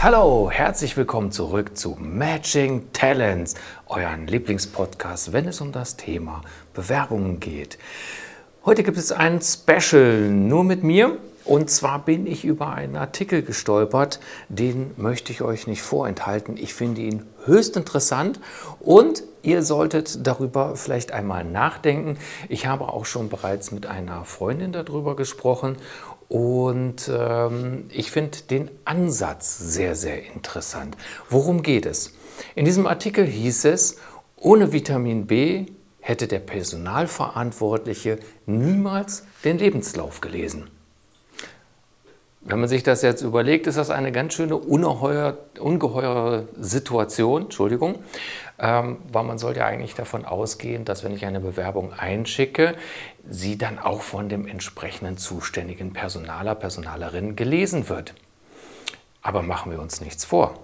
Hallo, herzlich willkommen zurück zu Matching Talents, euren Lieblingspodcast, wenn es um das Thema Bewerbungen geht. Heute gibt es ein Special nur mit mir. Und zwar bin ich über einen Artikel gestolpert, den möchte ich euch nicht vorenthalten. Ich finde ihn höchst interessant und ihr solltet darüber vielleicht einmal nachdenken. Ich habe auch schon bereits mit einer Freundin darüber gesprochen und ähm, ich finde den Ansatz sehr, sehr interessant. Worum geht es? In diesem Artikel hieß es, ohne Vitamin B hätte der Personalverantwortliche niemals den Lebenslauf gelesen. Wenn man sich das jetzt überlegt, ist das eine ganz schöne ungeheuer, ungeheure Situation, Entschuldigung, ähm, weil man ja eigentlich davon ausgehen, dass wenn ich eine Bewerbung einschicke, sie dann auch von dem entsprechenden zuständigen Personaler, Personalerin gelesen wird. Aber machen wir uns nichts vor.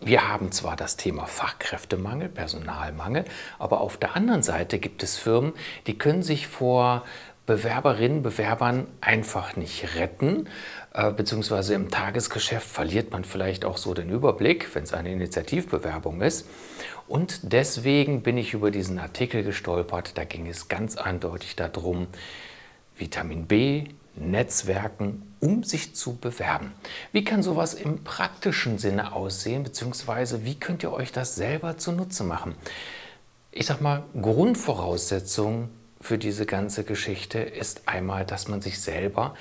Wir haben zwar das Thema Fachkräftemangel, Personalmangel, aber auf der anderen Seite gibt es Firmen, die können sich vor Bewerberinnen, Bewerbern einfach nicht retten, äh, beziehungsweise im Tagesgeschäft verliert man vielleicht auch so den Überblick, wenn es eine Initiativbewerbung ist. Und deswegen bin ich über diesen Artikel gestolpert. Da ging es ganz eindeutig darum, Vitamin B, Netzwerken, um sich zu bewerben. Wie kann sowas im praktischen Sinne aussehen, beziehungsweise wie könnt ihr euch das selber zunutze machen? Ich sag mal, Grundvoraussetzung für diese ganze Geschichte ist einmal, dass man sich selber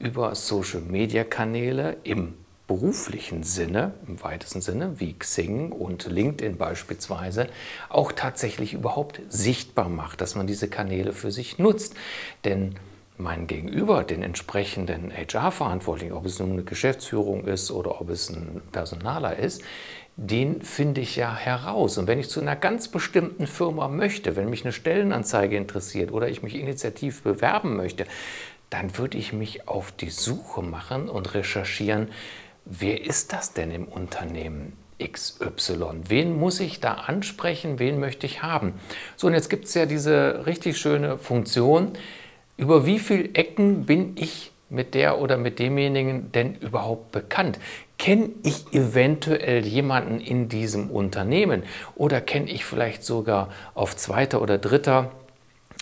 über Social-Media-Kanäle im beruflichen Sinne, im weitesten Sinne, wie Xing und LinkedIn beispielsweise, auch tatsächlich überhaupt sichtbar macht, dass man diese Kanäle für sich nutzt. Denn mein Gegenüber, den entsprechenden HR-Verantwortlichen, ob es nun eine Geschäftsführung ist oder ob es ein Personaler ist, den finde ich ja heraus. Und wenn ich zu einer ganz bestimmten Firma möchte, wenn mich eine Stellenanzeige interessiert oder ich mich initiativ bewerben möchte, dann würde ich mich auf die Suche machen und recherchieren, wer ist das denn im Unternehmen? XY. Wen muss ich da ansprechen? Wen möchte ich haben? So, und jetzt gibt es ja diese richtig schöne Funktion, über wie viele Ecken bin ich mit der oder mit demjenigen denn überhaupt bekannt? Kenne ich eventuell jemanden in diesem Unternehmen oder kenne ich vielleicht sogar auf zweiter oder dritter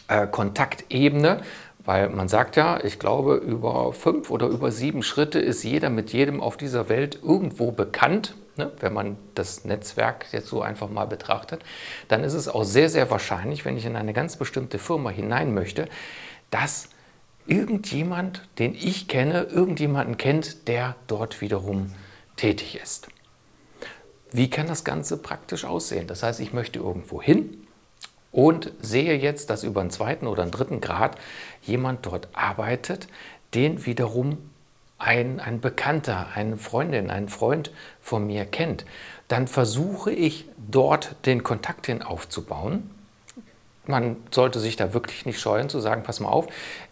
äh, Kontaktebene? Weil man sagt ja, ich glaube, über fünf oder über sieben Schritte ist jeder mit jedem auf dieser Welt irgendwo bekannt. Ne? Wenn man das Netzwerk jetzt so einfach mal betrachtet, dann ist es auch sehr, sehr wahrscheinlich, wenn ich in eine ganz bestimmte Firma hinein möchte, dass irgendjemand, den ich kenne, irgendjemanden kennt, der dort wiederum tätig ist. Wie kann das Ganze praktisch aussehen? Das heißt, ich möchte irgendwo hin und sehe jetzt, dass über einen zweiten oder einen dritten Grad jemand dort arbeitet, den wiederum ein, ein Bekannter, eine Freundin, ein Freund von mir kennt. Dann versuche ich dort den Kontakt hin aufzubauen man sollte sich da wirklich nicht scheuen zu sagen, pass mal auf,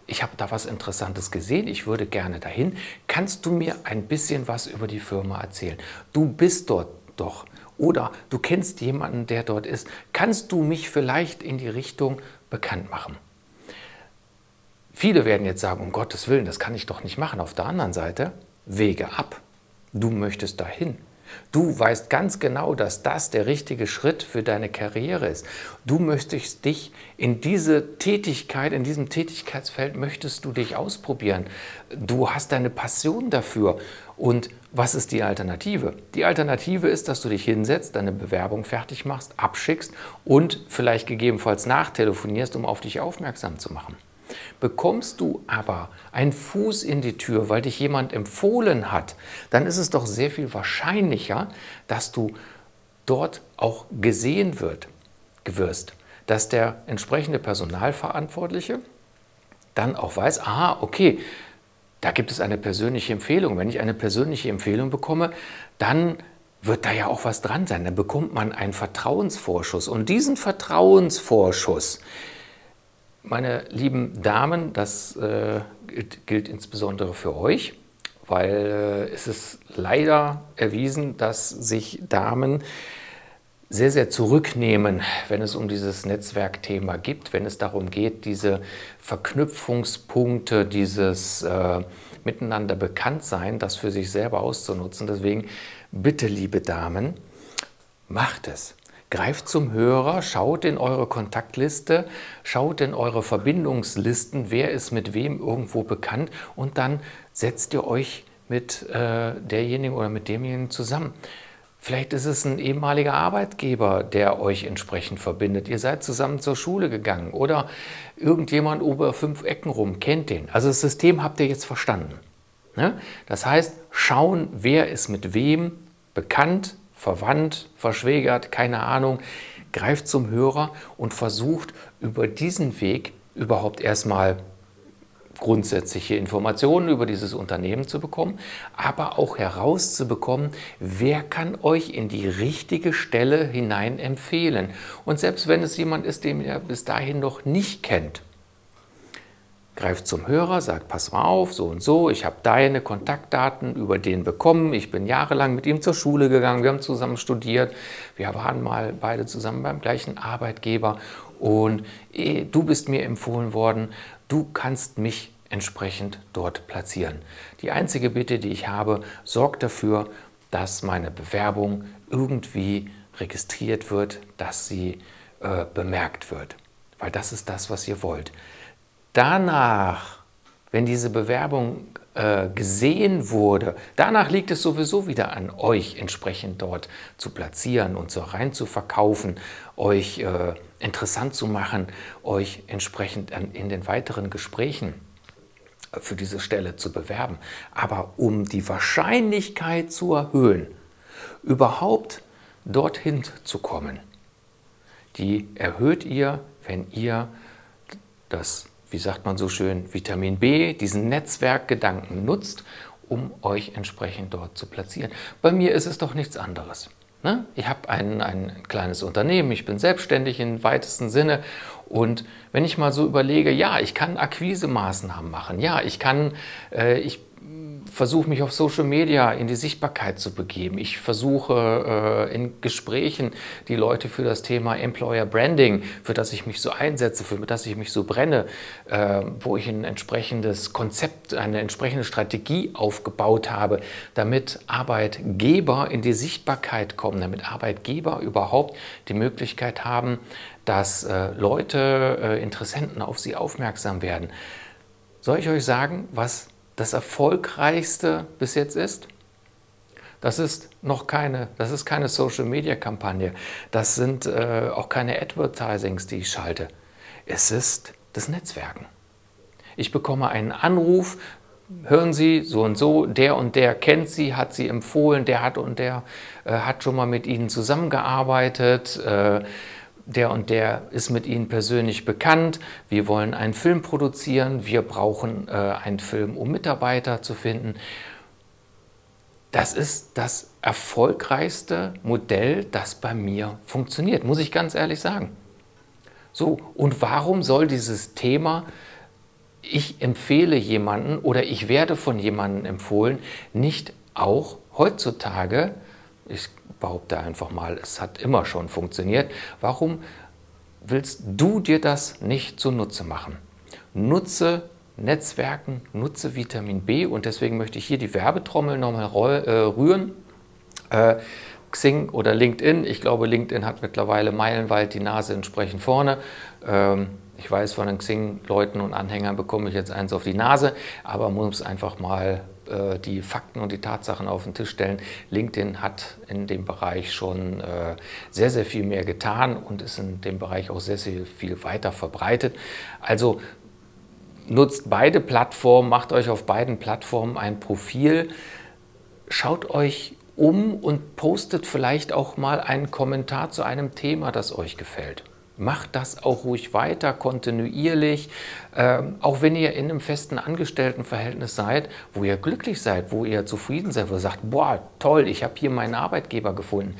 ich habe da was Interessantes gesehen, ich würde gerne dahin. Kannst du mir ein bisschen was über die Firma erzählen? Du bist dort doch oder du kennst jemanden, der dort ist. Kannst du mich vielleicht in die Richtung bekannt machen? Viele werden jetzt sagen, um Gottes Willen, das kann ich doch nicht machen. Auf der anderen Seite, Wege ab. Du möchtest dahin. Du weißt ganz genau, dass das der richtige Schritt für deine Karriere ist. Du möchtest dich in diese Tätigkeit, in diesem Tätigkeitsfeld möchtest du dich ausprobieren. Du hast deine Passion dafür. Und was ist die Alternative? Die Alternative ist, dass du dich hinsetzt, deine Bewerbung fertig machst, abschickst und vielleicht gegebenenfalls nachtelefonierst, um auf dich aufmerksam zu machen. Bekommst du aber einen Fuß in die Tür, weil dich jemand empfohlen hat, dann ist es doch sehr viel wahrscheinlicher, dass du dort auch gesehen wird, wirst, dass der entsprechende Personalverantwortliche dann auch weiß, aha, okay, da gibt es eine persönliche Empfehlung. Wenn ich eine persönliche Empfehlung bekomme, dann wird da ja auch was dran sein. Dann bekommt man einen Vertrauensvorschuss. Und diesen Vertrauensvorschuss, meine lieben Damen, das äh, gilt, gilt, insbesondere für euch, weil äh, es ist leider erwiesen, dass sich Damen sehr, sehr zurücknehmen, wenn es um dieses Netzwerkthema geht, wenn es darum geht, diese Verknüpfungspunkte, dieses äh, Miteinander bekannt sein, das für sich selber auszunutzen. Deswegen bitte, liebe Damen, macht es. Greift zum Hörer, schaut in eure Kontaktliste, schaut in eure Verbindungslisten, wer ist mit wem irgendwo bekannt und dann setzt ihr euch mit äh, derjenigen oder mit demjenigen zusammen. Vielleicht ist es ein ehemaliger Arbeitgeber, der euch entsprechend verbindet. Ihr seid zusammen zur Schule gegangen oder irgendjemand über fünf Ecken rum kennt den. Also das System habt ihr jetzt verstanden. Ne? Das heißt, schauen, wer ist mit wem bekannt, verwandt, verschwägert, keine Ahnung, greift zum Hörer und versucht über diesen Weg überhaupt erstmal grundsätzliche Informationen über dieses Unternehmen zu bekommen, aber auch herauszubekommen, wer kann euch in die richtige Stelle hinein empfehlen. Und selbst wenn es jemand ist, den ihr bis dahin noch nicht kennt, greift zum Hörer, sagt, pass mal auf, so und so, ich habe deine Kontaktdaten über den bekommen, ich bin jahrelang mit ihm zur Schule gegangen, wir haben zusammen studiert, wir waren mal beide zusammen beim gleichen Arbeitgeber und eh, du bist mir empfohlen worden, du kannst mich entsprechend dort platzieren. Die einzige Bitte, die ich habe, sorgt dafür, dass meine Bewerbung irgendwie registriert wird, dass sie äh, bemerkt wird. Weil das ist das, was ihr wollt. Danach, wenn diese Bewerbung äh, gesehen wurde, danach liegt es sowieso wieder an euch, entsprechend dort zu platzieren und so rein zu verkaufen, euch äh, interessant zu machen, euch entsprechend in den weiteren Gesprächen für diese Stelle zu bewerben. Aber um die Wahrscheinlichkeit zu erhöhen, überhaupt dorthin zu kommen, die erhöht ihr, wenn ihr das, wie sagt man so schön, Vitamin B, diesen Netzwerkgedanken nutzt, um euch entsprechend dort zu platzieren. Bei mir ist es doch nichts anderes. Ne? Ich habe ein, ein kleines Unternehmen, ich bin selbstständig im weitesten Sinne und wenn ich mal so überlege, ja, ich kann Akquisemaßnahmen machen, ja, ich kann, äh, ich versuche mich auf Social Media in die Sichtbarkeit zu begeben. Ich versuche äh, in Gesprächen die Leute für das Thema Employer Branding, für das ich mich so einsetze, für das ich mich so brenne, äh, wo ich ein entsprechendes Konzept, eine entsprechende Strategie aufgebaut habe, damit Arbeitgeber in die Sichtbarkeit kommen, damit Arbeitgeber überhaupt die Möglichkeit haben, dass äh, Leute, äh, Interessenten auf sie aufmerksam werden. Soll ich euch sagen, was das erfolgreichste bis jetzt ist? Das ist noch keine, das ist keine Social Media Kampagne. Das sind äh, auch keine Advertisings, die ich schalte. Es ist das Netzwerken. Ich bekomme einen Anruf, hören Sie so und so, der und der kennt Sie, hat Sie empfohlen, der hat und der äh, hat schon mal mit Ihnen zusammengearbeitet. Äh, der und der ist mit Ihnen persönlich bekannt, wir wollen einen Film produzieren, wir brauchen äh, einen Film, um Mitarbeiter zu finden. Das ist das erfolgreichste Modell, das bei mir funktioniert, muss ich ganz ehrlich sagen. So, und warum soll dieses Thema, ich empfehle jemanden oder ich werde von jemandem empfohlen, nicht auch heutzutage, ich behaupte einfach mal, es hat immer schon funktioniert. Warum willst du dir das nicht zunutze machen? Nutze Netzwerken, nutze Vitamin B und deswegen möchte ich hier die Werbetrommel nochmal äh, rühren. Äh, Xing oder LinkedIn. Ich glaube, LinkedIn hat mittlerweile meilenweit die Nase entsprechend vorne. Ähm, ich weiß, von den Xing-Leuten und Anhängern bekomme ich jetzt eins auf die Nase, aber muss einfach mal äh, die Fakten und die Tatsachen auf den Tisch stellen. LinkedIn hat in dem Bereich schon äh, sehr, sehr viel mehr getan und ist in dem Bereich auch sehr, sehr viel weiter verbreitet. Also nutzt beide Plattformen, macht euch auf beiden Plattformen ein Profil, schaut euch um und postet vielleicht auch mal einen Kommentar zu einem Thema, das euch gefällt. Macht das auch ruhig weiter, kontinuierlich, ähm, auch wenn ihr in einem festen Angestelltenverhältnis seid, wo ihr glücklich seid, wo ihr zufrieden seid, wo ihr sagt, boah, toll, ich habe hier meinen Arbeitgeber gefunden.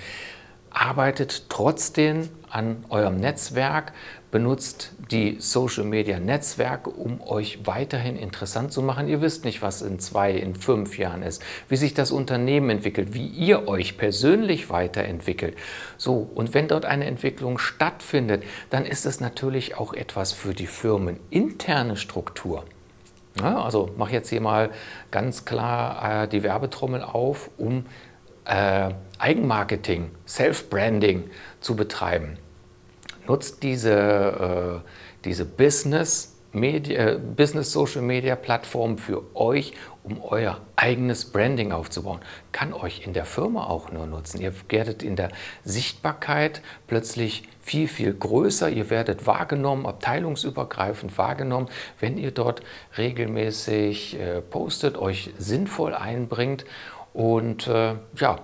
Arbeitet trotzdem an eurem Netzwerk, benutzt die Social Media Netzwerke, um euch weiterhin interessant zu machen. Ihr wisst nicht, was in zwei, in fünf Jahren ist, wie sich das Unternehmen entwickelt, wie ihr euch persönlich weiterentwickelt. So, und wenn dort eine Entwicklung stattfindet, dann ist es natürlich auch etwas für die firmeninterne Struktur. Ja, also mache jetzt hier mal ganz klar äh, die Werbetrommel auf, um äh, Eigenmarketing, Self-Branding zu betreiben. Nutzt diese, äh, diese Business, Media, Business Social Media Plattform für euch, um euer eigenes Branding aufzubauen. Kann euch in der Firma auch nur nutzen. Ihr werdet in der Sichtbarkeit plötzlich viel, viel größer. Ihr werdet wahrgenommen, abteilungsübergreifend wahrgenommen, wenn ihr dort regelmäßig äh, postet, euch sinnvoll einbringt und äh, ja,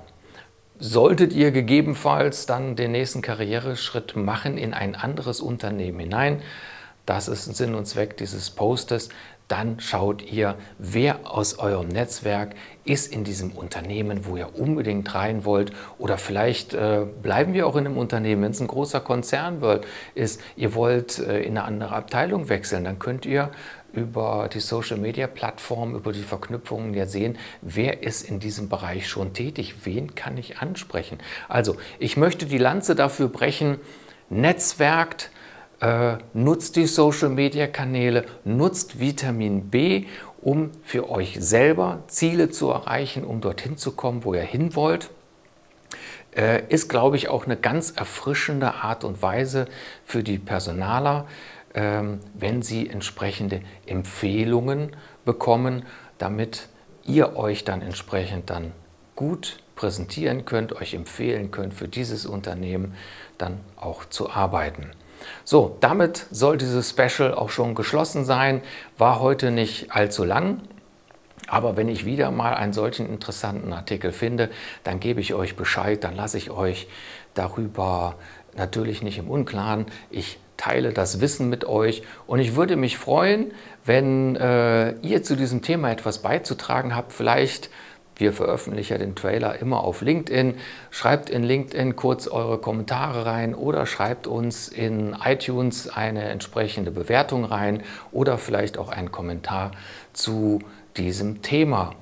solltet ihr gegebenenfalls dann den nächsten Karriereschritt machen in ein anderes Unternehmen hinein, das ist Sinn und Zweck dieses Postes, dann schaut ihr, wer aus eurem Netzwerk ist in diesem Unternehmen, wo ihr unbedingt rein wollt. Oder vielleicht äh, bleiben wir auch in einem Unternehmen, wenn es ein großer Konzern wird, ist, ihr wollt äh, in eine andere Abteilung wechseln, dann könnt ihr über die Social-Media-Plattform, über die Verknüpfungen ja sehen, wer ist in diesem Bereich schon tätig, wen kann ich ansprechen. Also ich möchte die Lanze dafür brechen, netzwerkt, äh, nutzt die Social-Media-Kanäle, nutzt Vitamin B, um für euch selber Ziele zu erreichen, um dorthin zu kommen, wo ihr hin wollt äh, ist, glaube ich, auch eine ganz erfrischende Art und Weise für die Personaler, ähm, wenn Sie entsprechende Empfehlungen bekommen, damit ihr euch dann entsprechend dann gut präsentieren könnt, euch empfehlen könnt, für dieses Unternehmen dann auch zu arbeiten. So, damit soll dieses Special auch schon geschlossen sein. War heute nicht allzu lang. Aber wenn ich wieder mal einen solchen interessanten Artikel finde, dann gebe ich euch Bescheid, dann lasse ich euch darüber natürlich nicht im Unklaren. Ich teile das Wissen mit euch und ich würde mich freuen, wenn äh, ihr zu diesem Thema etwas beizutragen habt. Vielleicht, wir veröffentlichen den Trailer immer auf LinkedIn, schreibt in LinkedIn kurz eure Kommentare rein oder schreibt uns in iTunes eine entsprechende Bewertung rein oder vielleicht auch einen Kommentar zu diesem Thema.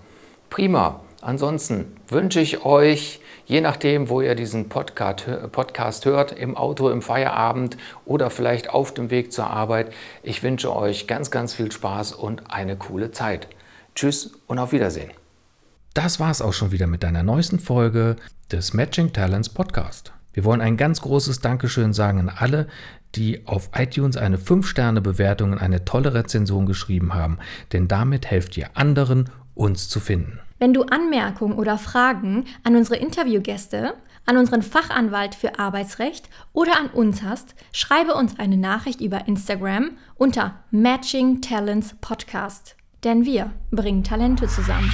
Prima. Ansonsten wünsche ich euch Je nachdem, wo ihr diesen Podcast hört, im Auto, im Feierabend oder vielleicht auf dem Weg zur Arbeit, ich wünsche euch ganz, ganz viel Spaß und eine coole Zeit. Tschüss und auf Wiedersehen. Das war es auch schon wieder mit deiner neuesten Folge des Matching Talents Podcast. Wir wollen ein ganz großes Dankeschön sagen an alle, die auf iTunes eine 5-Sterne-Bewertung und eine tolle Rezension geschrieben haben, denn damit helft ihr anderen, uns zu finden. Wenn du Anmerkungen oder Fragen an unsere Interviewgäste, an unseren Fachanwalt für Arbeitsrecht oder an uns hast, schreibe uns eine Nachricht über Instagram unter Matching Talents Podcast. Denn wir bringen Talente zusammen.